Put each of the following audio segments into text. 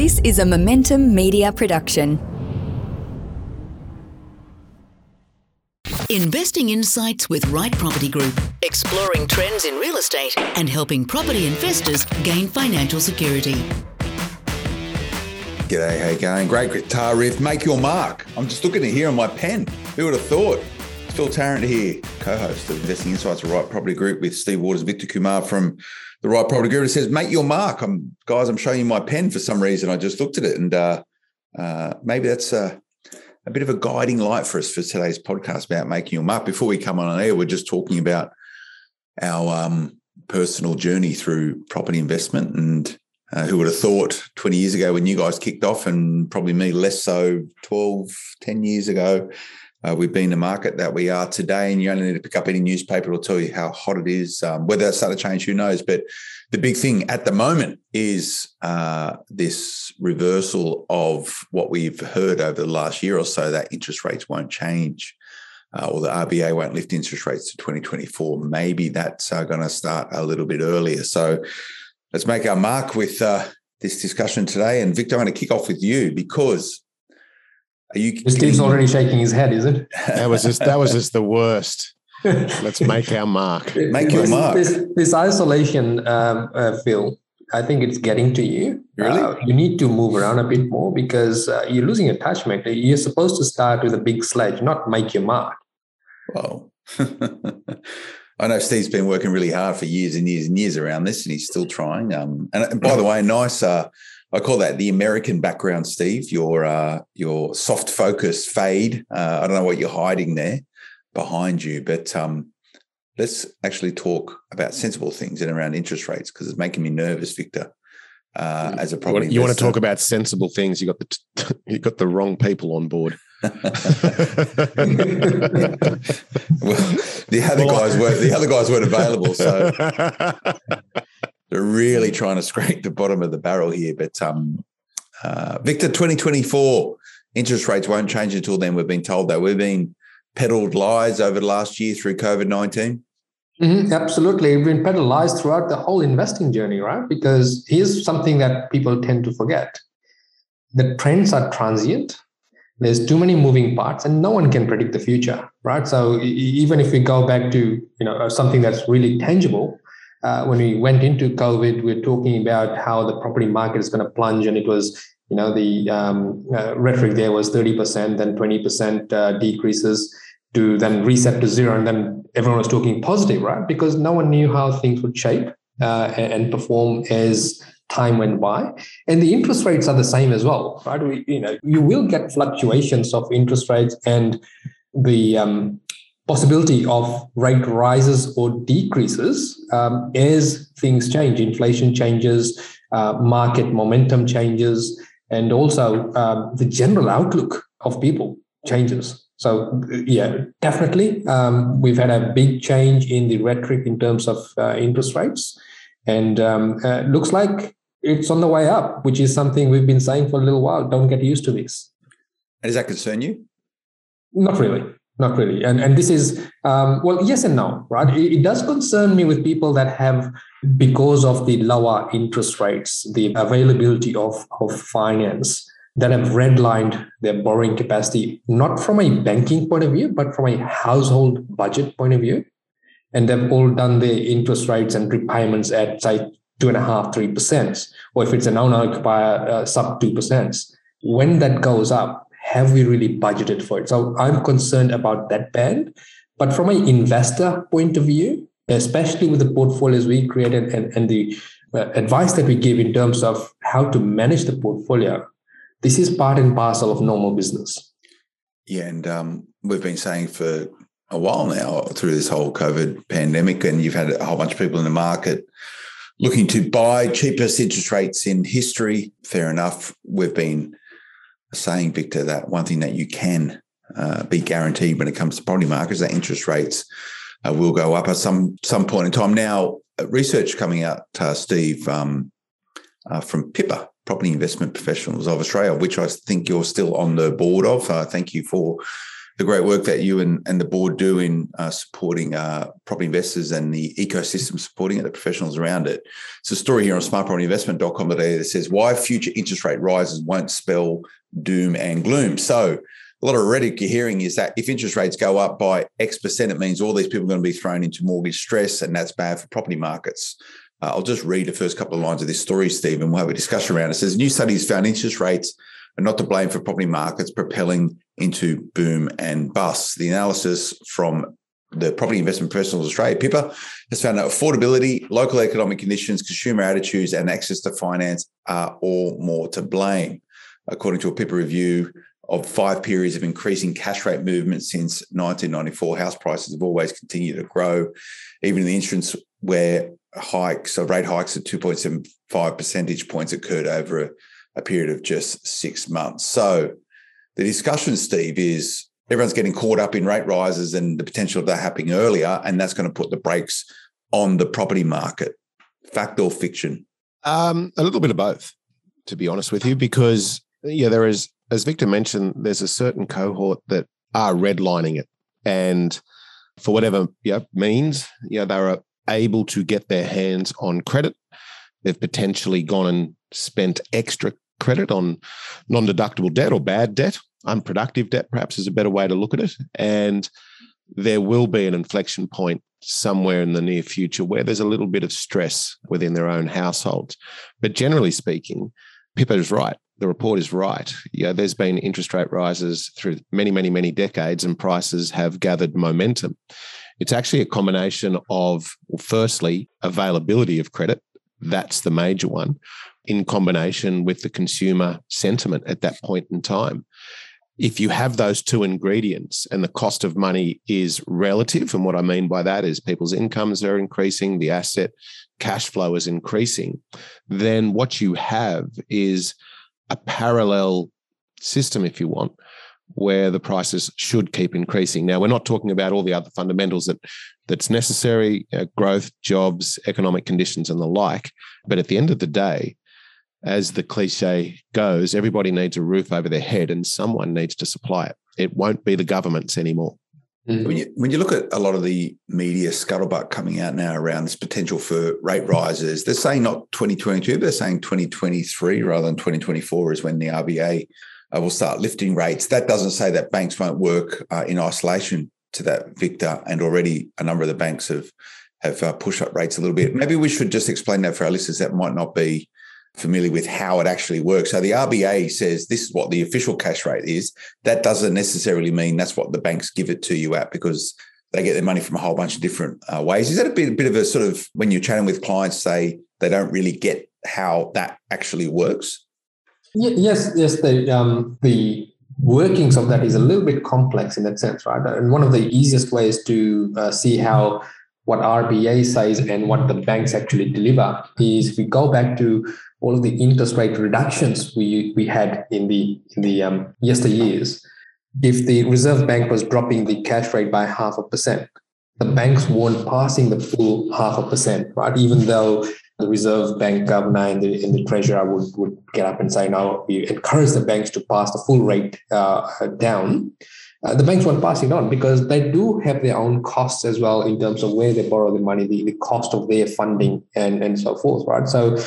This is a Momentum Media production. Investing Insights with Right Property Group, exploring trends in real estate and helping property investors gain financial security. G'day, how you going? Great guitar riff. Make your mark. I'm just looking at here on my pen. Who would have thought? Phil Tarrant here, co-host of Investing Insights of Right Property Group with Steve Waters, Victor Kumar from the Right Property Group says, "Make your mark." I'm guys. I'm showing you my pen for some reason. I just looked at it, and uh, uh, maybe that's a, a bit of a guiding light for us for today's podcast about making your mark. Before we come on air, we're just talking about our um, personal journey through property investment and uh, who would have thought 20 years ago when you guys kicked off, and probably me less so 12, 10 years ago, uh, we've been the market that we are today. And you only need to pick up any newspaper, it'll tell you how hot it is. Um, whether that's starting to change, who knows? But the big thing at the moment is uh, this reversal of what we've heard over the last year or so that interest rates won't change. Uh, or the RBA won't lift interest rates to 2024. Maybe that's uh, going to start a little bit earlier. So, let's make our mark with uh, this discussion today. And Victor, I'm going to kick off with you because are you? Steve's already shaking his head, is it? That was just that was just the worst. Let's make our mark. Make your this, mark. This, this isolation, um, uh, Phil, I think it's getting to you. Really? Uh, you need to move around a bit more because uh, you're losing attachment. You're supposed to start with a big sledge, not make your mark. Well, I know Steve's been working really hard for years and years and years around this, and he's still trying. Um, and, and by the way, nice. Uh, I call that the American background, Steve. Your uh, your soft focus fade. Uh, I don't know what you're hiding there behind you, but um, let's actually talk about sensible things and around interest rates because it's making me nervous, Victor. Uh, as a You want, you want to talk about sensible things? You got the t- you got the wrong people on board. well, the other Well, guys were the other guys weren't available, so they're really trying to scrape the bottom of the barrel here. But um, uh, Victor, 2024 interest rates won't change until then. We've been told that we've been peddled lies over the last year through COVID 19. Mhm, absolutely. We've been pedalized throughout the whole investing journey, right? Because here's something that people tend to forget the trends are transient. There's too many moving parts, and no one can predict the future, right? So even if we go back to you know something that's really tangible, uh, when we went into COVID, we are talking about how the property market is going to plunge, and it was you know the um, uh, rhetoric there was 30%, then 20% uh, decreases to then reset to zero, and then everyone was talking positive, right? Because no one knew how things would shape uh, and, and perform as time went by. And the interest rates are the same as well, right? We, you know, you will get fluctuations of interest rates and the um, possibility of rate rises or decreases um, as things change. Inflation changes, uh, market momentum changes, and also um, the general outlook of people changes. So yeah, definitely, um, we've had a big change in the rhetoric in terms of uh, interest rates, and um, uh, looks like it's on the way up, which is something we've been saying for a little while. Don't get used to this. And does that concern you? Not really. Not really. And and this is um, well, yes and no, right? It, it does concern me with people that have, because of the lower interest rates, the availability of, of finance, that have redlined their borrowing capacity, not from a banking point of view, but from a household budget point of view. And they've all done their interest rates and repayments at say two and a half, three percent, or if it's an owner-occupier, uh, sub two percent. When that goes up, have we really budgeted for it? So I'm concerned about that band. But from an investor point of view, especially with the portfolios we created and, and the uh, advice that we give in terms of how to manage the portfolio, this is part and parcel of normal business. Yeah, and um, we've been saying for a while now through this whole COVID pandemic, and you've had a whole bunch of people in the market looking to buy cheapest interest rates in history. Fair enough. We've been saying, Victor, that one thing that you can uh, be guaranteed when it comes to property markets that interest rates uh, will go up at some some point in time. Now, uh, research coming out, uh, Steve, um, uh, from PIPA, Property Investment Professionals of Australia, which I think you're still on the board of. Uh, thank you for the great work that you and, and the board do in uh, supporting uh, property investors and the ecosystem supporting it, the professionals around it. It's a story here on smartpropertyinvestment.com today that says why future interest rate rises won't spell doom and gloom. So a lot of rhetoric you're hearing is that if interest rates go up by X percent, it means all these people are going to be thrown into mortgage stress, and that's bad for property markets. Uh, I'll just read the first couple of lines of this story, Steve, and we'll have a discussion around it. It says new studies found interest rates are not to blame for property markets propelling into boom and bust. The analysis from the Property Investment Professionals Australia, PIPA, has found that affordability, local economic conditions, consumer attitudes, and access to finance are all more to blame. According to a PIPA review of five periods of increasing cash rate movement since 1994, house prices have always continued to grow. Even in the instance where hikes, rate hikes of 2.75 percentage points occurred over a, a period of just six months. So the discussion, Steve, is everyone's getting caught up in rate rises and the potential of that happening earlier, and that's going to put the brakes on the property market. Fact or fiction? Um, a little bit of both, to be honest with you, because yeah, there is as Victor mentioned, there's a certain cohort that are redlining it. And for whatever means, yeah, they're able to get their hands on credit. They've potentially gone and spent extra credit on non deductible debt or bad debt, unproductive debt, perhaps is a better way to look at it. And there will be an inflection point somewhere in the near future where there's a little bit of stress within their own households. But generally speaking, PIPA is right the report is right. Yeah, there's been interest rate rises through many, many, many decades, and prices have gathered momentum. It's actually a combination of, well, firstly, availability of credit. That's the major one, in combination with the consumer sentiment at that point in time. If you have those two ingredients and the cost of money is relative, and what I mean by that is people's incomes are increasing, the asset cash flow is increasing, then what you have is a parallel system, if you want, where the prices should keep increasing. Now, we're not talking about all the other fundamentals that that's necessary, know, growth, jobs, economic conditions, and the like. But at the end of the day, as the cliche goes, everybody needs a roof over their head and someone needs to supply it. It won't be the governments anymore. Mm-hmm. When you, when you look at a lot of the media scuttlebutt coming out now around this potential for rate rises, they're saying not 2022, but they're saying 2023 rather than 2024 is when the RBA uh, will start lifting rates. That doesn't say that banks won't work uh, in isolation to that, Victor. And already a number of the banks have have uh, pushed up rates a little bit. Maybe we should just explain that for our listeners that might not be familiar with how it actually works. So the RBA says this is what the official cash rate is. That doesn't necessarily mean that's what the banks give it to you at because they get their money from a whole bunch of different uh, ways. Is that a bit, a bit of a sort of when you're chatting with clients, say they don't really get how that actually works? Yes, yes. The um, the workings of that is a little bit complex in that sense, right? And one of the easiest ways to uh, see how what RBA says and what the banks actually deliver is if we go back to all of the interest rate reductions we we had in the in the um, yesteryears, if the Reserve Bank was dropping the cash rate by half a percent, the banks weren't passing the full half a percent, right? Even though the Reserve Bank governor and the, and the treasurer would, would get up and say, no, we encourage the banks to pass the full rate uh, down. Uh, the banks weren't passing on because they do have their own costs as well in terms of where they borrow the money, the, the cost of their funding, and, and so forth, right? So,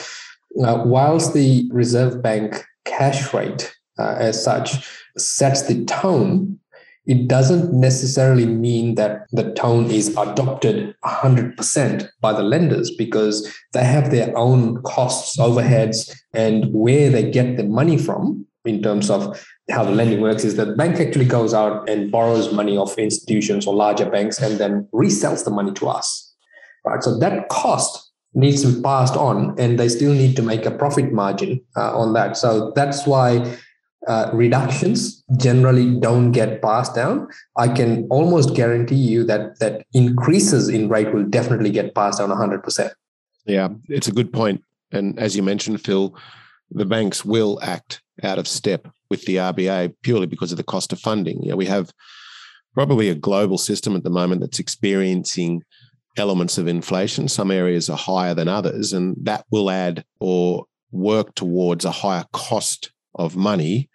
uh, whilst the Reserve Bank cash rate uh, as such sets the tone, it doesn't necessarily mean that the tone is adopted 100% by the lenders because they have their own costs, overheads, and where they get the money from in terms of how the lending works is that the bank actually goes out and borrows money of institutions or larger banks and then resells the money to us right? So that cost needs to be passed on and they still need to make a profit margin uh, on that. So that's why uh, reductions generally don't get passed down. I can almost guarantee you that that increases in rate will definitely get passed down 100% yeah it's a good point. And as you mentioned phil the banks will act out of step with the RBA purely because of the cost of funding. You know, we have probably a global system at the moment that's experiencing elements of inflation. Some areas are higher than others, and that will add or work towards a higher cost of money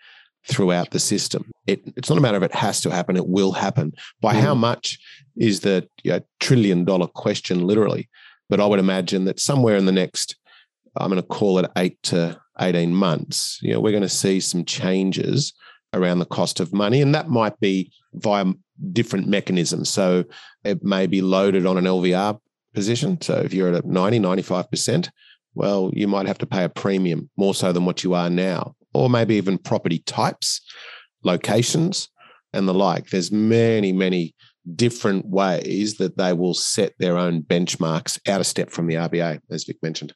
throughout the system. It, it's not a matter of it has to happen, it will happen. By mm. how much is the you know, trillion dollar question, literally. But I would imagine that somewhere in the next, I'm going to call it eight to 18 months, you know, we're going to see some changes around the cost of money. And that might be via different mechanisms. So it may be loaded on an LVR position. So if you're at 90, 95%, well, you might have to pay a premium more so than what you are now, or maybe even property types, locations, and the like. There's many, many different ways that they will set their own benchmarks out of step from the RBA, as Vic mentioned.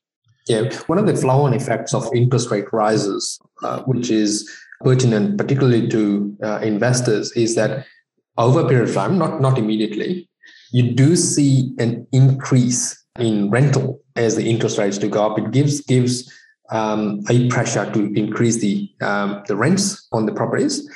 Yeah, one of the flow on effects of interest rate rises, uh, which is pertinent particularly to uh, investors, is that over a period of time, not, not immediately, you do see an increase in rental as the interest rates do go up. It gives gives um, a pressure to increase the um, the rents on the properties,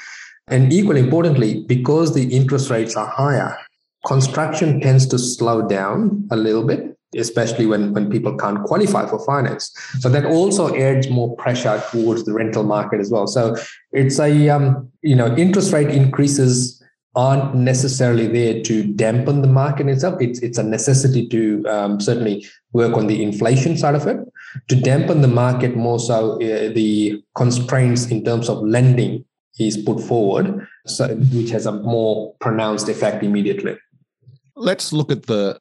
and equally importantly, because the interest rates are higher, construction tends to slow down a little bit especially when, when people can't qualify for finance. So that also adds more pressure towards the rental market as well. So it's a um, you know interest rate increases aren't necessarily there to dampen the market itself. It's it's a necessity to um, certainly work on the inflation side of it. To dampen the market more so, uh, the constraints in terms of lending is put forward, so, which has a more pronounced effect immediately. Let's look at the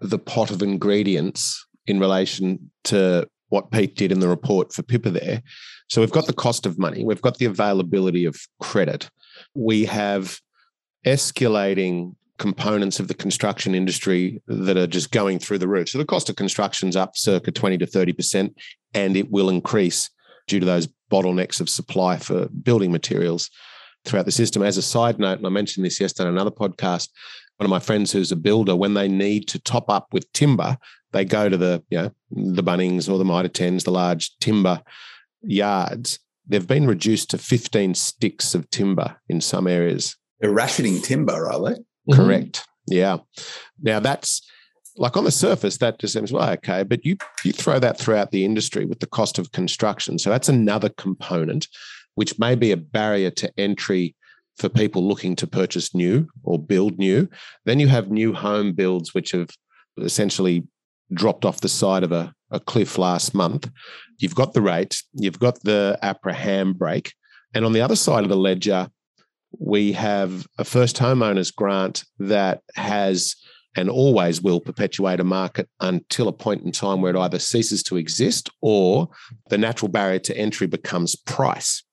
the pot of ingredients in relation to what Pete did in the report for PIPA there. So we've got the cost of money, we've got the availability of credit, we have escalating components of the construction industry that are just going through the roof. So the cost of construction's up circa 20 to 30%, and it will increase due to those bottlenecks of supply for building materials throughout the system. As a side note, and I mentioned this yesterday on another podcast, one of my friends who's a builder, when they need to top up with timber, they go to the, you know, the Bunnings or the Mitre 10s, the large timber yards. They've been reduced to 15 sticks of timber in some areas they're rationing timber, are they? Mm-hmm. Correct. Yeah. Now that's like on the surface, that just seems well okay, but you you throw that throughout the industry with the cost of construction. So that's another component, which may be a barrier to entry for people looking to purchase new or build new. Then you have new home builds, which have essentially dropped off the side of a, a cliff last month. You've got the rate, you've got the APRA handbrake. And on the other side of the ledger, we have a first homeowners grant that has and always will perpetuate a market until a point in time where it either ceases to exist or the natural barrier to entry becomes price.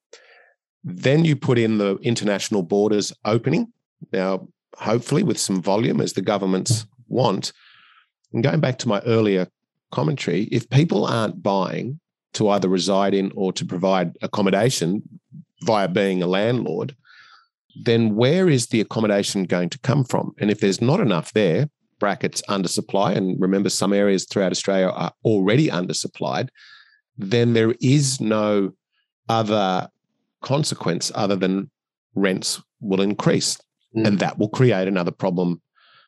Then you put in the international borders opening. Now, hopefully, with some volume as the governments want. And going back to my earlier commentary, if people aren't buying to either reside in or to provide accommodation via being a landlord, then where is the accommodation going to come from? And if there's not enough there, brackets undersupply, and remember some areas throughout Australia are already undersupplied, then there is no other consequence other than rents will increase. Mm. And that will create another problem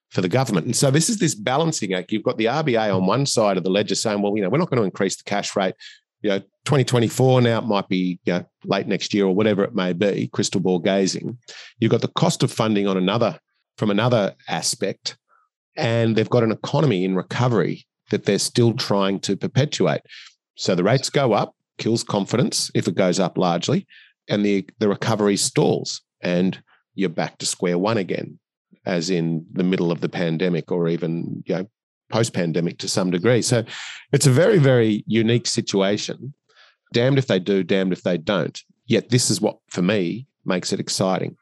for the government. And so this is this balancing act. You've got the RBA on one side of the ledger saying, well, you know, we're not going to increase the cash rate you know 2024 now it might be you know, late next year or whatever it may be crystal ball gazing you've got the cost of funding on another from another aspect and they've got an economy in recovery that they're still trying to perpetuate. So the rates go up kills confidence if it goes up largely and the the recovery stalls and you're back to square one again as in the middle of the pandemic or even you know post pandemic to some degree. So it's a very, very unique situation. Damned if they do, damned if they don't. Yet this is what, for me, makes it exciting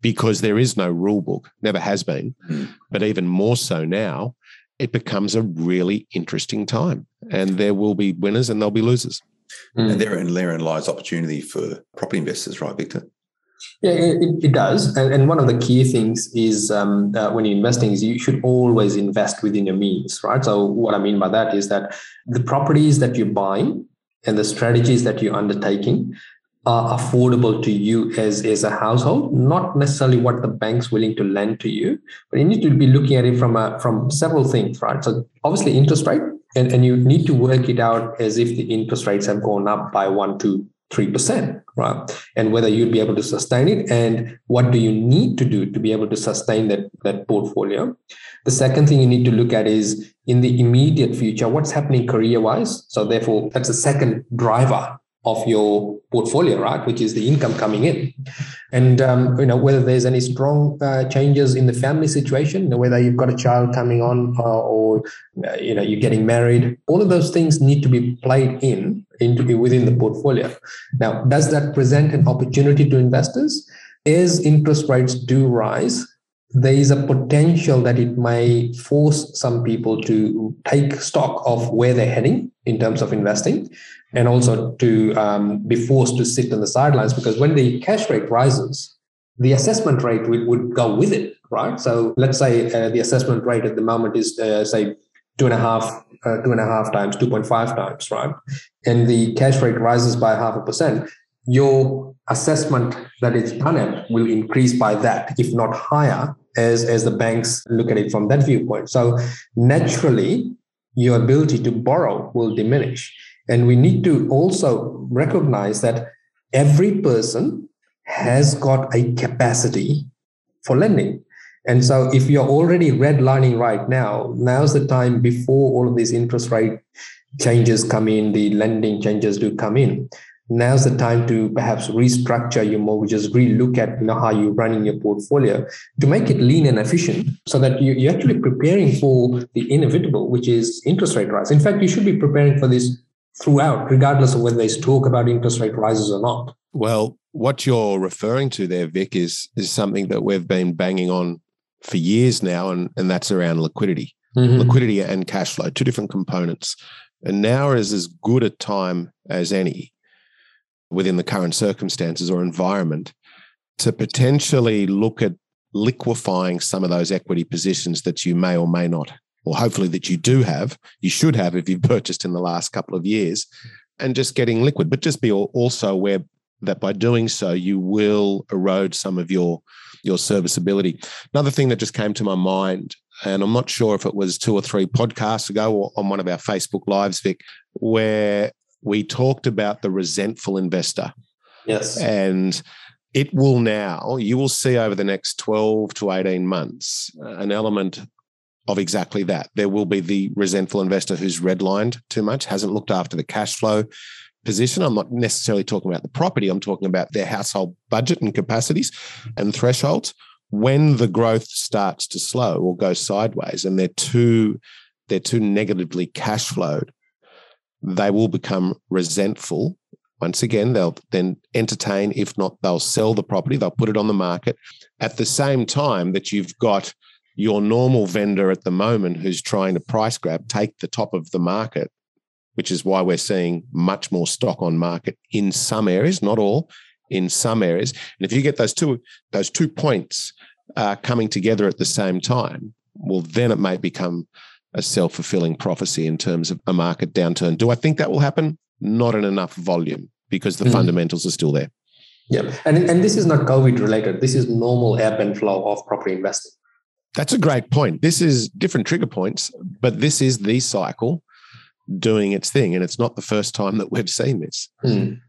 because there is no rule book, never has been, mm. but even more so now, it becomes a really interesting time. And there will be winners and there'll be losers. Mm. And therein, therein lies opportunity for property investors, right, Victor? Yeah, it, it does. And, and, one of the key things is um, uh, when you're investing is you should always invest within your means, right? So what I mean by that is that the properties that you're buying and the strategies that you're undertaking are affordable to you as, as a household, not necessarily what the bank's willing to lend to you, but you need to be looking at it from a, from several things, right? So obviously interest rate, and, and you need to work it out as if the interest rates have gone up by one, two 3%, right? And whether you'd be able to sustain it and what do you need to do to be able to sustain that, that portfolio. The second thing you need to look at is in the immediate future, what's happening career wise. So, therefore, that's a second driver of your portfolio, right? Which is the income coming in, and um, you know whether there's any strong uh, changes in the family situation, whether you've got a child coming on, uh, or uh, you know you're getting married. All of those things need to be played in into within the portfolio. Now, does that present an opportunity to investors? As interest rates do rise, there is a potential that it may force some people to take stock of where they're heading in terms of investing and also to um, be forced to sit on the sidelines because when the cash rate rises, the assessment rate would, would go with it, right? So let's say uh, the assessment rate at the moment is, uh, say, two and a half, uh, two and a half times, 2.5 times, right? And the cash rate rises by half a percent. Your assessment that it's done at will increase by that, if not higher, as, as the banks look at it from that viewpoint. So naturally, your ability to borrow will diminish. And we need to also recognize that every person has got a capacity for lending. And so if you're already redlining right now, now's the time before all of these interest rate changes come in, the lending changes do come in. Now's the time to perhaps restructure your mortgages, relook at you know, how you're running your portfolio to make it lean and efficient so that you, you're actually preparing for the inevitable, which is interest rate rise. In fact, you should be preparing for this throughout, regardless of whether they talk about interest rate rises or not. Well, what you're referring to there, Vic, is is something that we've been banging on for years now, and, and that's around liquidity. Mm-hmm. Liquidity and cash flow, two different components. And now is as good a time as any within the current circumstances or environment to potentially look at liquefying some of those equity positions that you may or may not or hopefully that you do have, you should have if you've purchased in the last couple of years, and just getting liquid. But just be also aware that by doing so, you will erode some of your your serviceability. Another thing that just came to my mind, and I'm not sure if it was two or three podcasts ago or on one of our Facebook lives, Vic, where we talked about the resentful investor. Yes. And it will now, you will see over the next 12 to 18 months, uh, an element of exactly that. There will be the resentful investor who's redlined too much, hasn't looked after the cash flow position. I'm not necessarily talking about the property, I'm talking about their household budget and capacities and thresholds. When the growth starts to slow or go sideways and they're too they're too negatively cash flowed, they will become resentful. Once again, they'll then entertain, if not, they'll sell the property, they'll put it on the market at the same time that you've got your normal vendor at the moment who's trying to price grab take the top of the market, which is why we're seeing much more stock on market in some areas, not all, in some areas. And if you get those two those two points uh, coming together at the same time, well, then it may become a self fulfilling prophecy in terms of a market downturn. Do I think that will happen? Not in enough volume because the mm. fundamentals are still there. Yeah, and and this is not COVID related. This is normal ebb and flow of property investing. That's a great point. This is different trigger points, but this is the cycle doing its thing. And it's not the first time that we've seen this. Mm.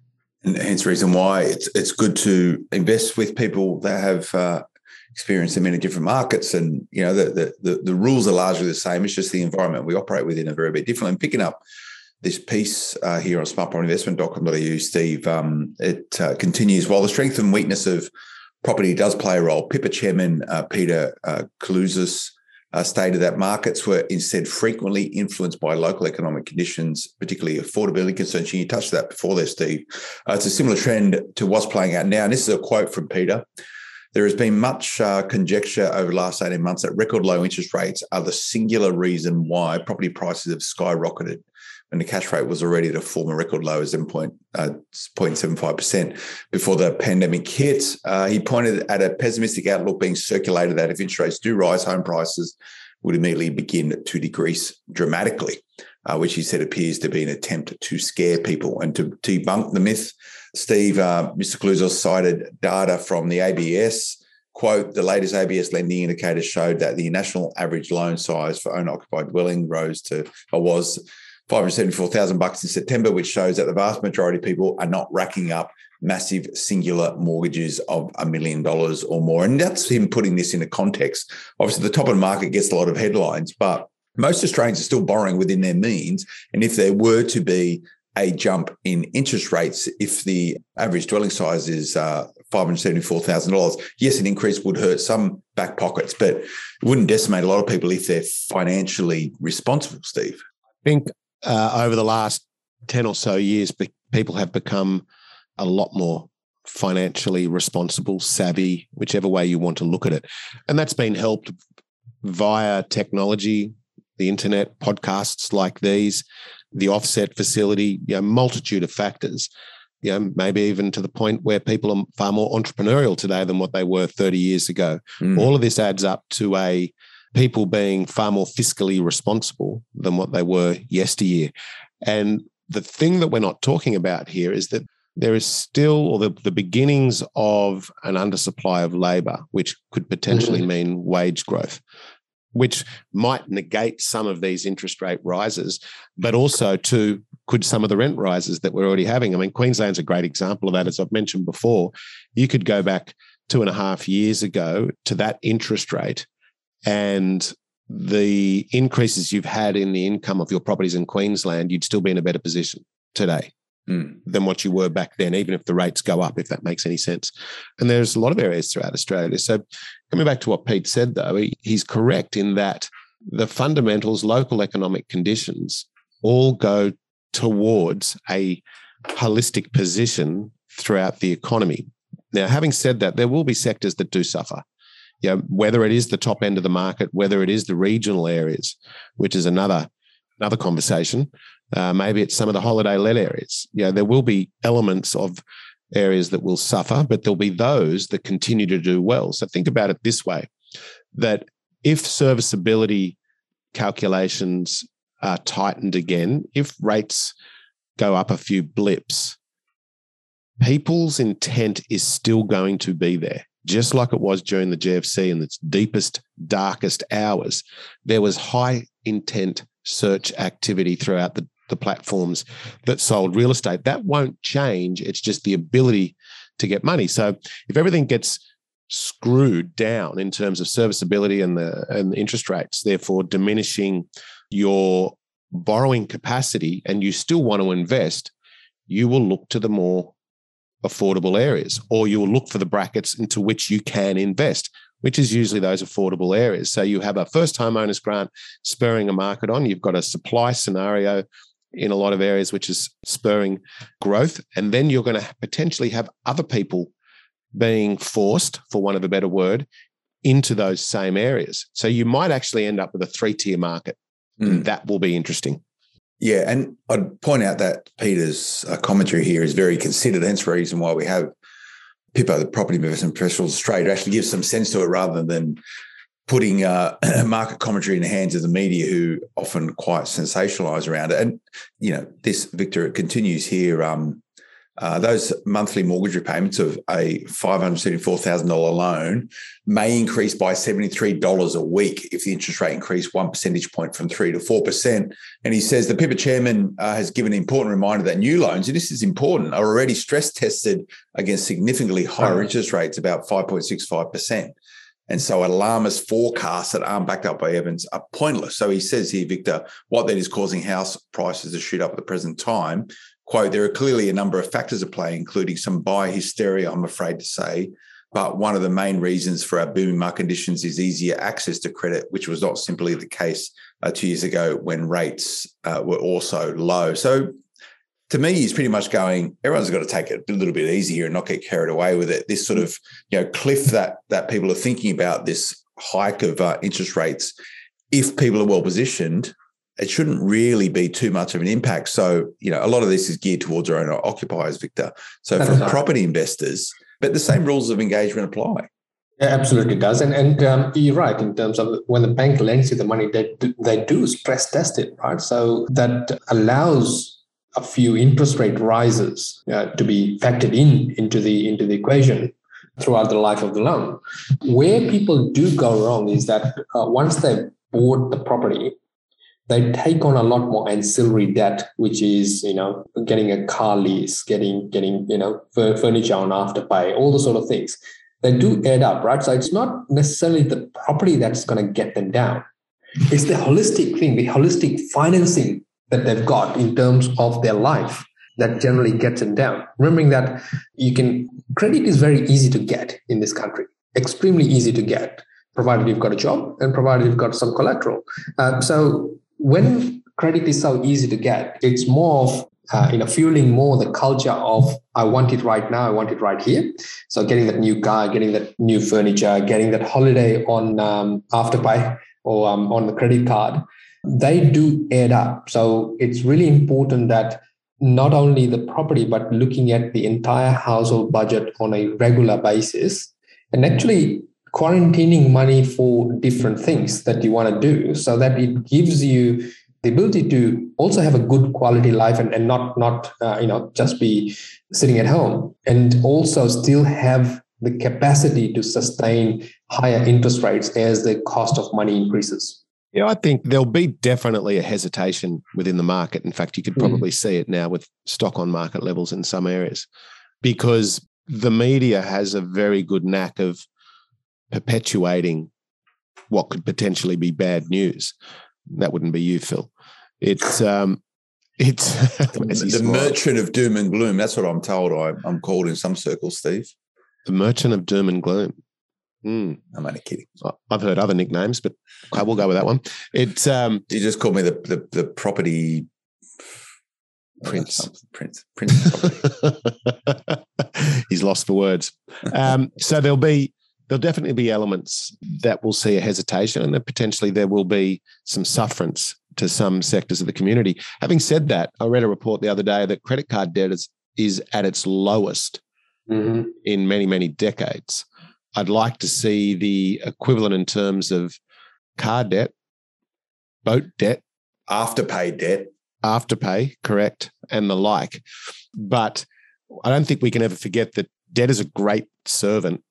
And hence the reason why it's it's good to invest with people that have uh, experience in many different markets. And, you know, the, the, the, the, rules are largely the same. It's just the environment we operate within are very bit different. And picking up this piece uh, here on smartpropertyinvestment.com.au, Steve, um, it uh, continues while the strength and weakness of property does play a role. PIPA chairman uh, Peter uh, uh, stated that markets were instead frequently influenced by local economic conditions, particularly affordability concerns. You touched that before there, Steve. Uh, it's a similar trend to what's playing out now. And this is a quote from Peter. There has been much uh, conjecture over the last 18 months that record low interest rates are the singular reason why property prices have skyrocketed when the cash rate was already at a former record low of 0.75% uh, before the pandemic hit. Uh, he pointed at a pessimistic outlook being circulated that if interest rates do rise, home prices would immediately begin to decrease dramatically, uh, which he said appears to be an attempt to scare people and to debunk the myth. Steve, uh, Mr. Koulizos cited data from the ABS quote, the latest ABS lending indicators showed that the national average loan size for owner occupied dwelling rose to, or was 574,000 bucks in September, which shows that the vast majority of people are not racking up massive singular mortgages of a million dollars or more. And that's him putting this into context. Obviously, the top of the market gets a lot of headlines, but most Australians are still borrowing within their means. And if there were to be a jump in interest rates, if the average dwelling size is uh, $574,000, yes, an increase would hurt some back pockets, but it wouldn't decimate a lot of people if they're financially responsible, Steve. I think uh, over the last 10 or so years, people have become a lot more financially responsible, savvy, whichever way you want to look at it. And that's been helped via technology, the internet, podcasts like these, the offset facility, you know, multitude of factors. You know, maybe even to the point where people are far more entrepreneurial today than what they were 30 years ago. Mm. All of this adds up to a people being far more fiscally responsible than what they were yesteryear. And the thing that we're not talking about here is that there is still or the, the beginnings of an undersupply of labor, which could potentially mm-hmm. mean wage growth, which might negate some of these interest rate rises, but also to could some of the rent rises that we're already having. I mean, Queensland's a great example of that, as I've mentioned before. You could go back two and a half years ago to that interest rate and the increases you've had in the income of your properties in Queensland, you'd still be in a better position today mm. than what you were back then, even if the rates go up, if that makes any sense. And there's a lot of areas throughout Australia. So, coming back to what Pete said, though, he, he's correct in that the fundamentals, local economic conditions, all go towards a holistic position throughout the economy. Now, having said that, there will be sectors that do suffer. You know, whether it is the top end of the market, whether it is the regional areas, which is another another conversation. Uh, maybe it's some of the holiday let areas. You know, there will be elements of areas that will suffer, but there'll be those that continue to do well. So think about it this way that if serviceability calculations are tightened again, if rates go up a few blips, people's intent is still going to be there. Just like it was during the GFC in its deepest, darkest hours, there was high intent search activity throughout the the platforms that sold real estate. That won't change. It's just the ability to get money. So if everything gets screwed down in terms of serviceability and the and the interest rates, therefore diminishing your borrowing capacity, and you still want to invest, you will look to the more affordable areas, or you will look for the brackets into which you can invest, which is usually those affordable areas. So you have a first home owners grant spurring a market on, you've got a supply scenario in a lot of areas, which is spurring growth. And then you're going to potentially have other people being forced, for want of a better word, into those same areas. So you might actually end up with a three tier market. Mm. that will be interesting. Yeah. And I'd point out that Peter's uh, commentary here is very considered. Hence the reason why we have PIPA, the Property Investment Professionals Australia, to actually give some sense to it rather than putting uh, market commentary in the hands of the media who often quite sensationalize around it. And, you know, this, Victor, it continues here. Um, uh, those monthly mortgage repayments of a $574,000 loan may increase by $73 a week if the interest rate increased one percentage point from 3 to 4%. And he says the PIPA chairman uh, has given an important reminder that new loans, and this is important, are already stress tested against significantly higher interest rates, about 5.65%. And so alarmist forecasts that aren't backed up by evidence are pointless. So he says here, Victor, what then is causing house prices to shoot up at the present time. Quote, there are clearly a number of factors at play, including some buyer hysteria, I'm afraid to say. But one of the main reasons for our booming market conditions is easier access to credit, which was not simply the case uh, two years ago when rates uh, were also low. So to me, he's pretty much going, everyone's got to take it a little bit easier and not get carried away with it. This sort of, you know, cliff that that people are thinking about this hike of uh, interest rates. If people are well positioned, it shouldn't really be too much of an impact. So, you know, a lot of this is geared towards our own occupiers, Victor. So for property investors, but the same rules of engagement apply. Yeah, absolutely does, and and um, you're right in terms of when the bank lends you the money, they they do stress test it, right? So that allows a few interest rate rises uh, to be factored in into the into the equation throughout the life of the loan. Where people do go wrong is that uh, once they've bought the property, they take on a lot more ancillary debt, which is you know getting a car lease, getting getting you know furniture on afterpay, all the sort of things. They do add up, right? So it's not necessarily the property that's going to get them down. It's the holistic thing, the holistic financing that they've got in terms of their life that generally gets them down. Remembering that you can credit is very easy to get in this country, extremely easy to get, provided you've got a job and provided you've got some collateral. Uh, so when credit is so easy to get, it's more of uh, you know fueling more the culture of I want it right now, I want it right here. So getting that new car, getting that new furniture, getting that holiday on um, afterpay or um, on the credit card, they do add up. So it's really important that not only the property, but looking at the entire household budget on a regular basis and actually quarantining money for different things that you want to do so that it gives you the ability to also have a good quality life and, and not not uh, you know just be sitting at home and also still have the capacity to sustain higher interest rates as the cost of money increases yeah, I think there'll be definitely a hesitation within the market. In fact, you could hmm. probably mm. see it now with stock on market levels in some areas because the media has a very good knack of perpetuating what could potentially be bad news. That wouldn't be you, Phil. It's um, it's the merchant of doom and gloom. That's what I'm told. I, I'm called in some circles, Steve. The merchant of doom and gloom. Mm. I'm only kidding. I've heard other nicknames, but I will go with that one. It's um, you just called me the the, the property prince, prince, prince. He's lost for words. Um, so there'll be there'll definitely be elements that will see a hesitation, and then potentially there will be some sufferance to some sectors of the community. Having said that, I read a report the other day that credit card debt is is at its lowest mm-hmm. in many many decades. I'd like to see the equivalent in terms of car debt, boat debt, afterpay debt, afterpay, correct, and the like. But I don't think we can ever forget that debt is a great servant,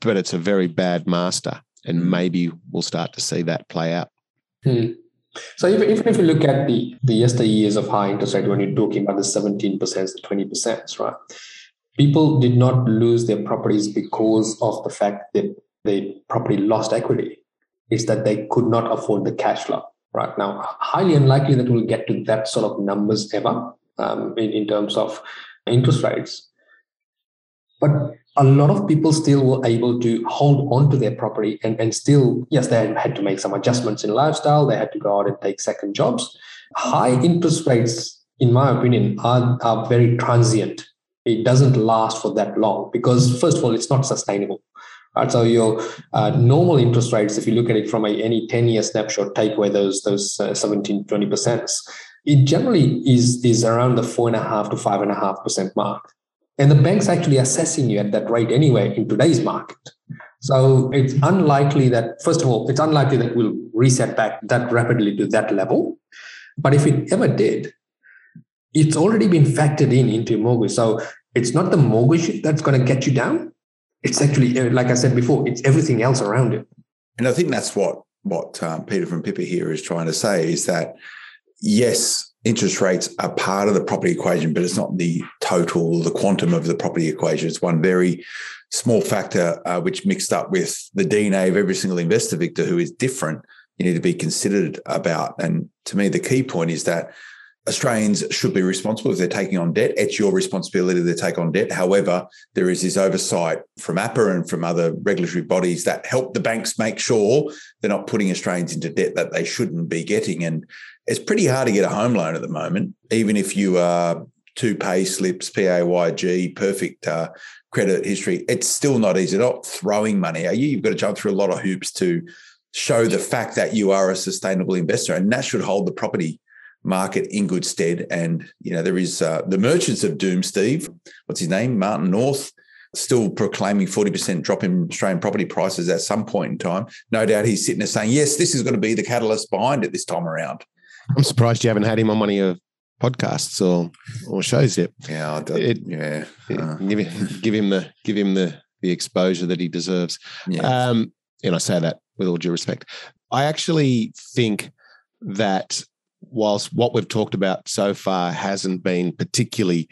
but it's a very bad master. And mm. maybe we'll start to see that play out. Hmm. So even, even if you look at the the yesteryears of high interest rate, when you're talking about the 17%, the 20%, right? People did not lose their properties because of the fact that they property lost equity. It's that they could not afford the cash flow right now. Highly unlikely that we'll get to that sort of numbers ever um, in, in terms of interest rates. But a lot of people still were able to hold on to their property and, and still, yes, they had to make some adjustments in lifestyle. They had to go out and take second jobs. High interest rates, in my opinion, are, are very transient it doesn't last for that long because first of all it's not sustainable right? So your uh, normal interest rates if you look at it from a, any 10 year snapshot take away those those uh, 17 20 percent it generally is is around the four and a half to five and a half percent mark. And the bank's actually assessing you at that rate anyway in today's market. So it's unlikely that first of all it's unlikely that we'll reset back that rapidly to that level. But if it ever did it's already been factored in into mortgage. So it's not the mortgage that's going to get you down. It's actually, uh, like I said before, it's everything else around it. And I think that's what what um, Peter from PIPA here is trying to say is that yes, interest rates are part of the property equation, but it's not the total, the quantum of the property equation. It's one very small factor uh, which mixed up with the DNA of every single investor, Victor, who is different. You need to be considered about. And to me, the key point is that Australians should be responsible if they're taking on debt. It's your responsibility to take on debt. However, there is this oversight from APRA and from other regulatory bodies that help the banks make sure they're not putting Australians into debt that they shouldn't be getting. And it's pretty hard to get a home loan at the moment, even if you are two pay slips, PAYG, perfect uh, credit history. It's still not easy. not throwing money at you. You've got to jump through a lot of hoops to show the fact that you are a sustainable investor, and that should hold the property market in good stead. And, you know, there is uh, the merchants of doom, Steve, what's his name? Martin North, still proclaiming 40% drop in Australian property prices at some point in time. No doubt he's sitting there saying, yes, this is going to be the catalyst behind it this time around. I'm surprised you haven't had him on one of your podcasts or or shows yet. Yeah, it, yeah. Uh, give, him, give him the give him the the exposure that he deserves. Yeah. Um, and I say that with all due respect. I actually think that whilst what we've talked about so far hasn't been particularly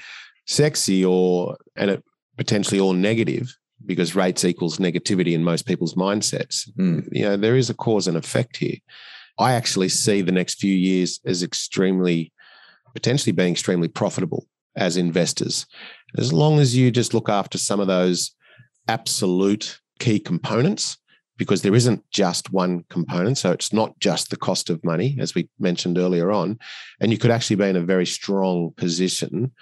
sexy or and it potentially all negative because rates equals negativity in most people's mindsets. Mm. You know, there is a cause and effect here. I actually see the next few years as extremely, potentially being extremely profitable as investors, as long as you just look after some of those absolute key components, because there isn't just one component. So it's not just the cost of money, as we mentioned earlier on. And you could actually be in a very strong position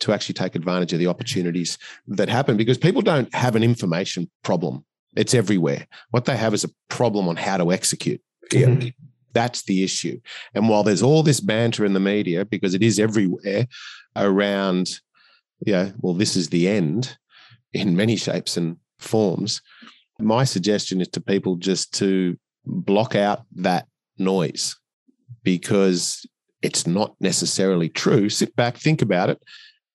to actually take advantage of the opportunities that happen because people don't have an information problem. It's everywhere. What they have is a problem on how to execute. Yeah. Mm-hmm. That's the issue. And while there's all this banter in the media, because it is everywhere around, yeah, well, this is the end in many shapes and forms. My suggestion is to people just to block out that noise because it's not necessarily true. Sit back, think about it,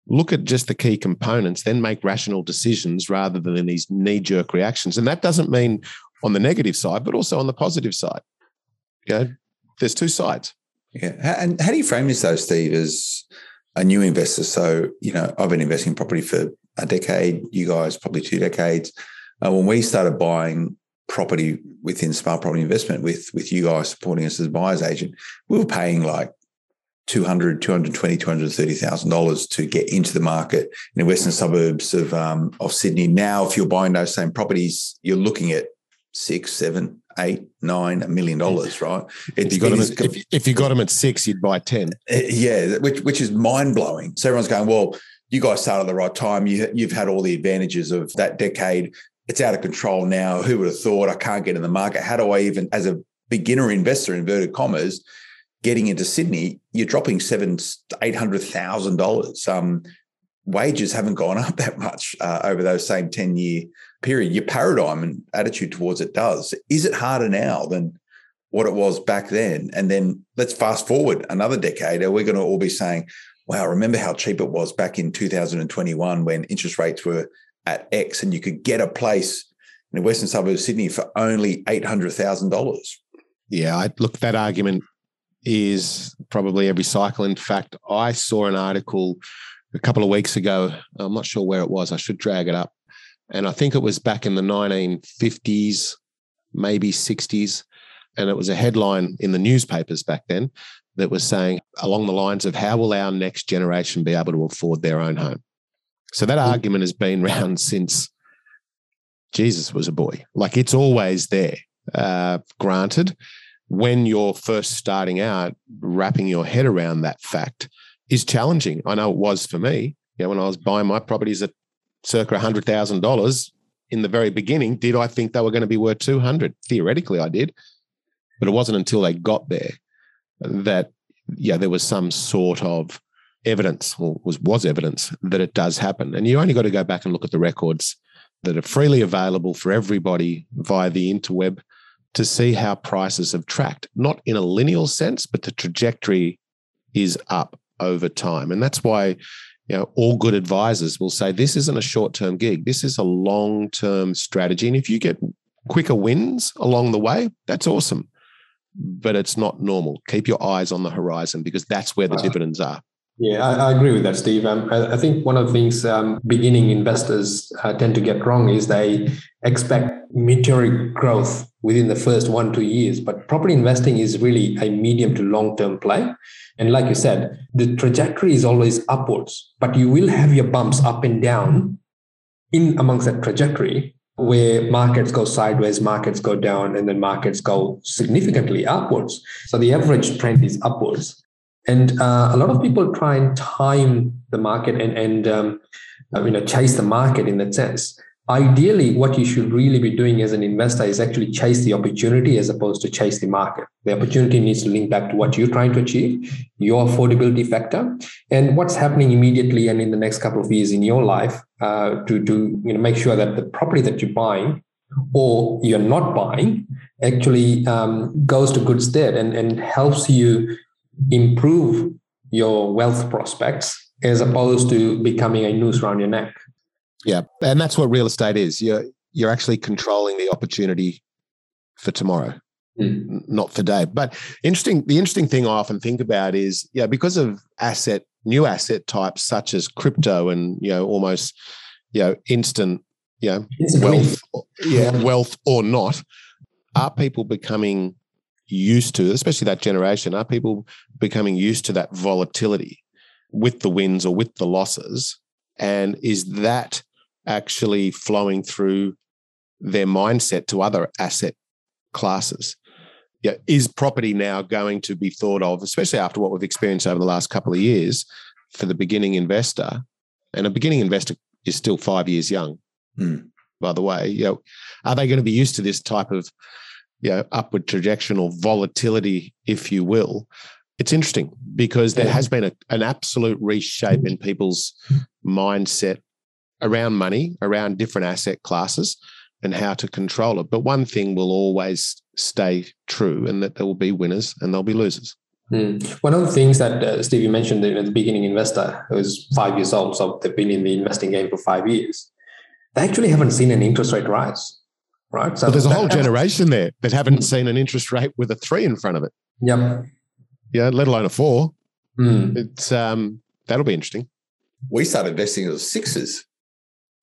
look at just the key components, then make rational decisions rather than these knee jerk reactions. And that doesn't mean on the negative side, but also on the positive side. You know, there's two sides. Yeah. And how do you frame this though, Steve, as a new investor? So, you know, I've been investing in property for a decade, you guys probably two decades. Uh, when we started buying property within Smart Property Investment with with you guys supporting us as a buyer's agent, we were paying like 200, 220, 230,000 dollars to get into the market in the western suburbs of um, of Sydney. Now, if you're buying those same properties, you're looking at six, seven, eight, nine, million dollars, right? If you got them, at, if, if you got them at six, you'd buy ten. Uh, yeah, which which is mind blowing. So everyone's going, well, you guys started at the right time. You you've had all the advantages of that decade. It's out of control now. Who would have thought? I can't get in the market. How do I even, as a beginner investor, inverted commas, getting into Sydney, you're dropping seven, eight hundred thousand dollars. Um, wages haven't gone up that much uh, over those same ten year period. Your paradigm and attitude towards it does. Is it harder now than what it was back then? And then let's fast forward another decade. Are we going to all be saying, "Wow, remember how cheap it was back in 2021 when interest rates were at X and you could get a place in the western suburbs of Sydney for only eight hundred thousand dollars?" Yeah, I look that argument is probably every cycle. In fact, I saw an article a couple of weeks ago. I'm not sure where it was. I should drag it up. And I think it was back in the 1950s, maybe 60s. And it was a headline in the newspapers back then that was saying along the lines of how will our next generation be able to afford their own home? So that mm. argument has been around since Jesus was a boy. Like it's always there. Uh, granted, when you're first starting out, wrapping your head around that fact is challenging. I know it was for me. You know, when I was buying my properties at circa $100,000 in the very beginning, did I think they were going to be worth 200? Theoretically, I did. But it wasn't until they got there that, yeah, there was some sort of evidence or was, was evidence that it does happen. And you only got to go back and look at the records that are freely available for everybody via the interweb to see how prices have tracked, not in a linear sense, but the trajectory is up over time. And that's why you know, all good advisors will say this isn't a short term gig. This is a long term strategy. And if you get quicker wins along the way, that's awesome. But it's not normal. Keep your eyes on the horizon because that's where the uh, dividends are. Yeah, I, I, agree with that, Steve. Um, I, I, think one of the things um, beginning investors uh, tend to get wrong is they expect meteoric growth within the first one two years. But property investing is really a medium to long term play, and like you said, the trajectory is always upwards. But you will have your bumps up and down in amongst that trajectory where markets go sideways, markets go down, and then markets go significantly upwards. So the average trend is upwards. And uh, a lot of people try and time the market and, and um, uh, you know, chase the market in that sense. Ideally, what you should really be doing as an investor is actually chase the opportunity as opposed to chase the market. The opportunity needs to link back to what you're trying to achieve, your affordability factor, and what's happening immediately and in the next couple of years in your life uh, to, to you know, make sure that the property that you're buying or you're not buying actually um, goes to good stead and, and helps you improve your wealth prospects as opposed to becoming a noose around your neck. Yeah, and that's what real estate is. You're you're actually controlling the opportunity for tomorrow. mm. not today. But interesting. The interesting thing I often think about is, yeah, because of asset, new asset types such as crypto and you know almost you know instant, you know wealth, yeah, yeah, wealth or not. Are people becoming used to, especially that generation? Are people becoming used to that volatility with the wins or with the losses? And is that actually flowing through their mindset to other asset classes? yeah, is property now going to be thought of, especially after what we've experienced over the last couple of years, for the beginning investor? And a beginning investor is still five years young, mm. by the way. You know, are they going to be used to this type of you know, upward trajectory or volatility, if you will? It's interesting because there has been a, an absolute reshape in people's mindset around money, around different asset classes, and how to control it. But one thing will always stay true and that there will be winners and there'll be losers. Mm. One of the things that uh, Steve you mentioned at the beginning investor who's five years old, so they've been in the investing game for five years. They actually haven't seen an interest rate rise, right? So there's a whole generation there that haven't seen an interest rate with a three in front of it. Yep. Yeah, let alone a four. Mm. It's um, that'll be interesting. We started investing as sixes.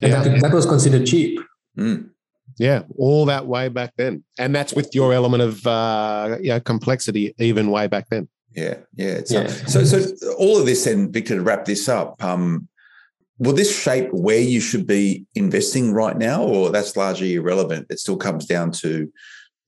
Yeah, that, that was considered cheap. Mm. Yeah, all that way back then, and that's with your element of uh, you know, complexity even way back then. Yeah, yeah. So, yeah. so, so all of this, then, Victor, to wrap this up, um, will this shape where you should be investing right now, or that's largely irrelevant? It still comes down to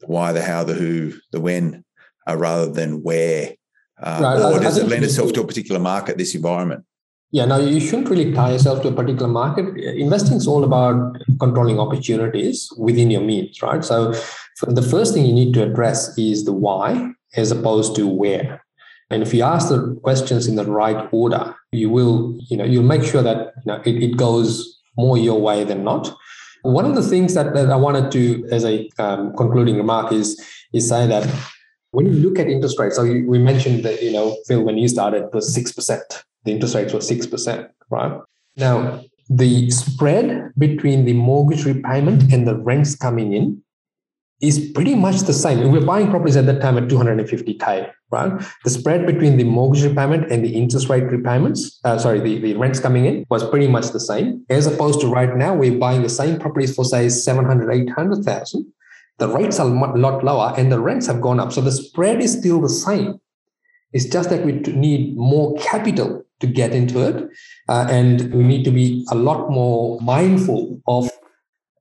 the why, the how, the who, the when, uh, rather than where. Uh, right. Or does it lend itself to a particular market, this environment? Yeah, now you shouldn't really tie yourself to a particular market. Investing is all about controlling opportunities within your means, right? So the first thing you need to address is the why as opposed to where. And if you ask the questions in the right order, you will, you know, you'll make sure that you know it, it goes more your way than not. One of the things that, that I wanted to, as a um, concluding remark, is is say that when you look at interest rates, so you, we mentioned that you know Phil, when you started, it was six percent the interest rates were 6%, right? Now, the spread between the mortgage repayment and the rents coming in is pretty much the same. We were buying properties at that time at 250k, right? The spread between the mortgage repayment and the interest rate repayments, uh, sorry, the, the rents coming in was pretty much the same. As opposed to right now, we're buying the same properties for say 700, 800,000. The rates are a lot lower and the rents have gone up. So the spread is still the same. It's just that we need more capital to get into it. Uh, and we need to be a lot more mindful of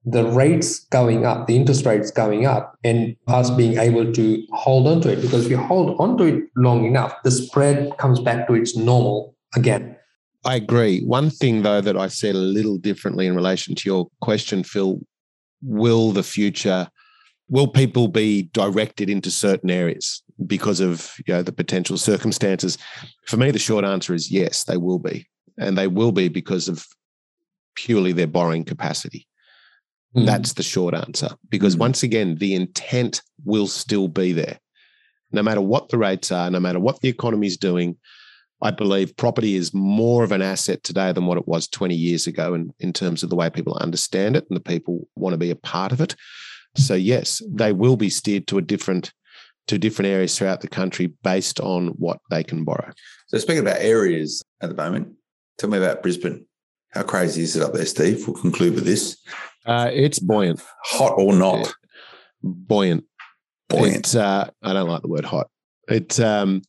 the rates going up, the interest rates going up, and us being able to hold on to it. Because if you hold on to it long enough, the spread comes back to its normal again. I agree. One thing, though, that I said a little differently in relation to your question, Phil, will the future, will people be directed into certain areas? because of you know the potential circumstances? For me, the short answer is yes, they will be, and they will be because of purely their borrowing capacity. Mm. That's the short answer. Because mm. once again, the intent will still be there, no matter what the rates are, no matter what the economy is doing. I believe property is more of an asset today than what it was 20 years ago in, in terms of the way people understand it and the people want to be a part of it. So, yes, they will be steered to a different to different areas throughout the country based on what they can borrow. So, speaking about areas at the moment, tell me about Brisbane. How crazy is it up there, Steve? We'll conclude with this. Uh, it's buoyant. Hot or not? Yeah. Buoyant. Buoyant. Uh, I don't like the word hot. It's um,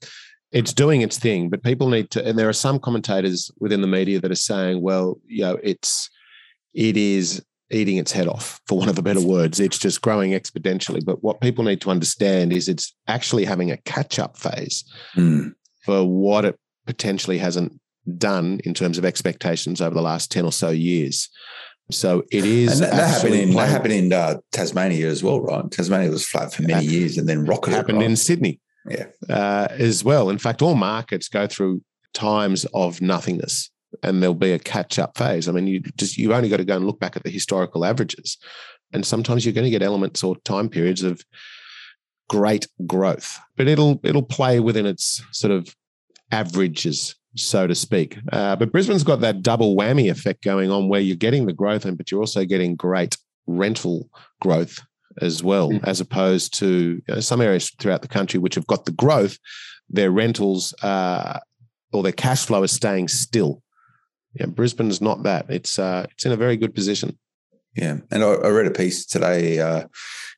it's doing its thing, but people need to. And there are some commentators within the media that are saying, "Well, you know, it's it is eating its head off, for one of the better words. It's just growing exponentially. But what people need to understand is it's actually having a catch up phase mm. for what it potentially hasn't done in terms of expectations over the last 10 or so years. So it is. And that, happened in, that happened in uh, Tasmania as well, right? Tasmania was flat for many years and then rocketed. Happened right? in Sydney. Yeah. Uh, as well. In fact, all markets go through times of nothingness and there'll be a catch up phase. I mean, you just you've only got to go and look back at the historical averages, and sometimes you're going to get elements or time periods of great growth, but it'll it'll play within its sort of averages, so to speak. Uh, but Brisbane's got that double whammy effect going on, where you're getting the growth, and but you're also getting great rental growth as well, mm. as opposed to you know, some areas throughout the country which have got the growth, their rentals uh, or their cash flow is staying still. Yeah, Brisbane's not that. It's uh, it's in a very good position. Yeah, and I, I read a piece today uh,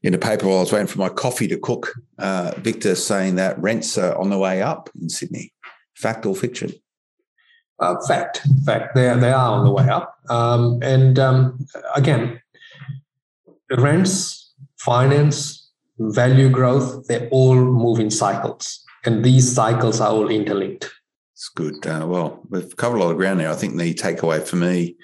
in the paper while I was waiting for my coffee to cook. Uh, Victor saying that rents are on the way up in Sydney. Fact or fiction? Uh, fact, fact. They they are on the way up. Um, and um, again, rents, finance, value growth, they all move in cycles. And these cycles are all interlinked. It's good. Uh, well, we've covered a lot of ground there. I think the takeaway for me,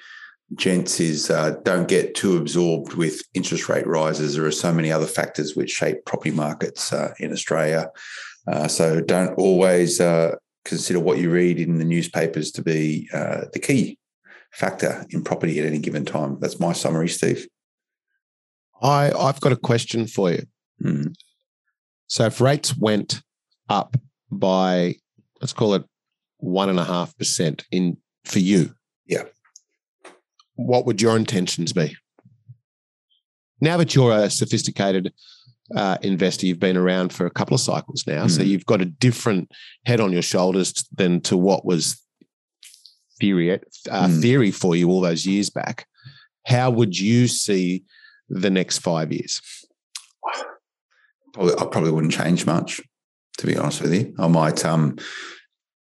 gents, is uh, don't get too absorbed with interest rate rises. There are so many other factors which shape property markets uh, in Australia. Uh, so don't always uh, consider what you read in the newspapers to be uh, the key factor in property at any given time. That's my summary, Steve. I, I've got a question for you. Mm. So if rates went up by, let's call it one and a half percent in for you. Yeah. What would your intentions be? Now that you're a sophisticated uh, investor, you've been around for a couple of cycles now, mm. so you've got a different head on your shoulders than to what was theory uh, mm. theory for you all those years back. How would you see the next five years? Probably, I probably wouldn't change much, to be honest with you. I might um,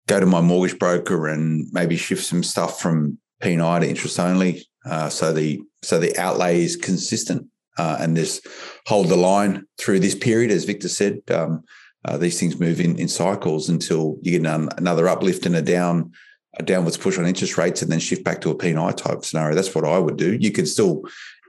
go to my mortgage broker and maybe shift some stuff from P&I to interest only, uh, so the so the outlay is consistent, uh, and this hold the line through this period, as Victor said. Um, uh, these things move in in cycles until you get an, another uplift and a down a downwards push on interest rates, and then shift back to a P&I type scenario. That's what I would do. You could still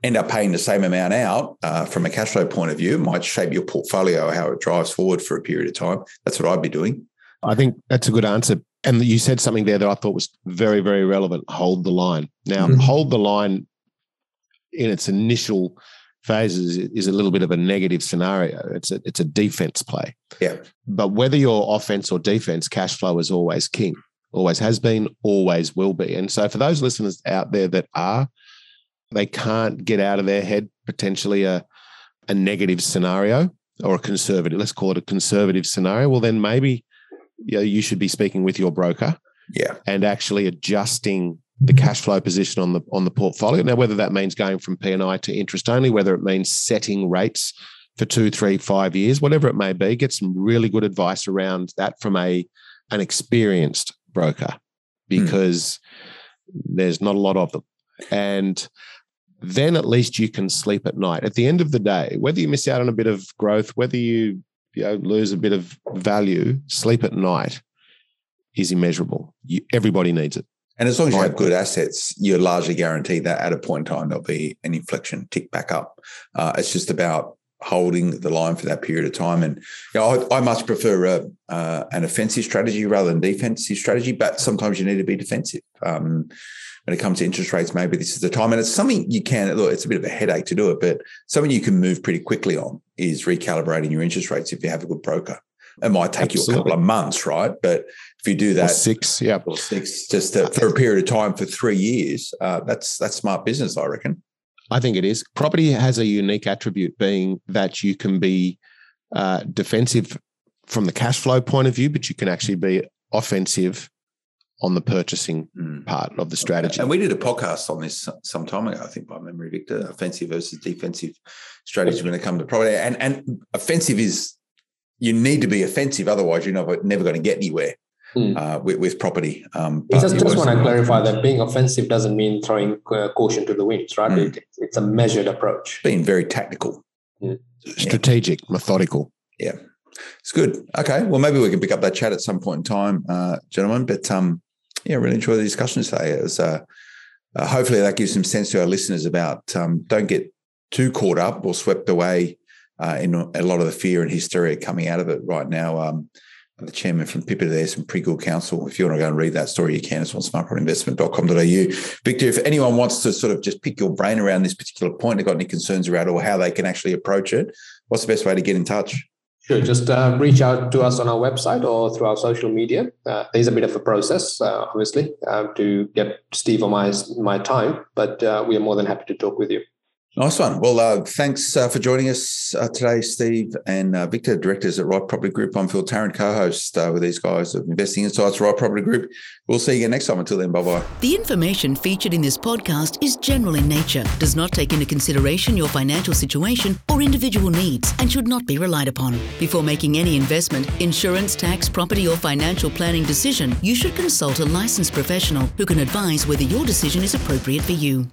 end up paying the same amount out uh, from a cash flow point of view. It might shape your portfolio, how it drives forward for a period of time. That's what I'd be doing. I think that's a good answer. And you said something there that I thought was very, very relevant. Hold the line. Now, mm-hmm. hold the line in its initial phases is a little bit of a negative scenario. It's a it's a defense play. Yeah. But whether you're offense or defense, cash flow is always king. Always has been, always will be. And so for those listeners out there that are they can't get out of their head potentially a, a negative scenario or a conservative, let's call it a conservative scenario, well, then maybe you, know, you should be speaking with your broker. Yeah. And actually adjusting the cash flow position on the on the portfolio. Now, whether that means going from P&I to interest only, whether it means setting rates for two, three, five years, whatever it may be, get some really good advice around that from a an experienced broker hmm. because mm. there's not a lot of them. And then at least you can sleep at night. At the end of the day, whether you miss out on a bit of growth, whether you, you know, lose a bit of value, sleep at night is immeasurable. You, everybody needs it. And as long as you have good assets, you're largely guaranteed that at a point in time there'll be an inflection tick back up. Uh, it's just about holding the line for that period of time. And you know, I, I much prefer a, uh, an offensive strategy rather than defensive strategy, but sometimes you need to be defensive. Um, when it comes to interest rates, maybe this is the time. And it's something you can, look, it's a bit of a headache to do it, but something you can move pretty quickly on is recalibrating your interest rates if you have a good broker. It might take Absolutely. you a couple of months, right? But if you do that, or six, yeah, or six, just to, for a period of time for three years, uh, that's that's smart business, I reckon. I think it is. Property has a unique attribute, being that you can be uh, defensive from the cash flow point of view, but you can actually be offensive on the purchasing mm. part of the strategy. And we did a podcast on this some time ago, I think by memory, Victor, offensive versus defensive strategy when it comes to property. And and offensive is you need to be offensive, otherwise you're never, never going to get anywhere. Mm. Uh, with, with, property. Um, just, just want to clarify that being offensive doesn't mean throwing uh, caution to the winds, right? Mm. It, it's a measured approach. Being very tactical, mm. strategic, yeah. methodical. Yeah, it's good. Okay, well, maybe we can pick up that chat at some point in time, uh, gentlemen. But um, yeah, really enjoy the discussion today. It was, uh, uh, hopefully that gives some sense to our listeners about um, don't get too caught up or swept away uh, in a lot of the fear and hysteria coming out of it right now. Um, the chairman from PIPA there, some pretty good counsel. If you want to go and read that story, you can. It's on smartpropertyinvestment.com.au. Victor, if anyone wants to sort of just pick your brain around this particular point, they've got any concerns around or how they can actually approach it, what's the best way to get in touch? Sure. Just uh, reach out to us on our website or through our social media. Uh, there's a bit of a process, uh, obviously, uh, to get Steve or my my time, but uh, we are more than happy to talk with you. Nice one. Well, uh, thanks uh, for joining us uh, today, Steve and uh, Victor, directors at Right Property Group. I'm Phil Tarrant, co-host uh, with these guys of Investing Insights, Right Property Group. We'll see you again next time. Until then, bye-bye. The information featured in this podcast is general in nature, does not take into consideration your financial situation or individual needs, and should not be relied upon. Before making any investment, insurance, tax, property, or financial planning decision, you should consult a licensed professional who can advise whether your decision is appropriate for you.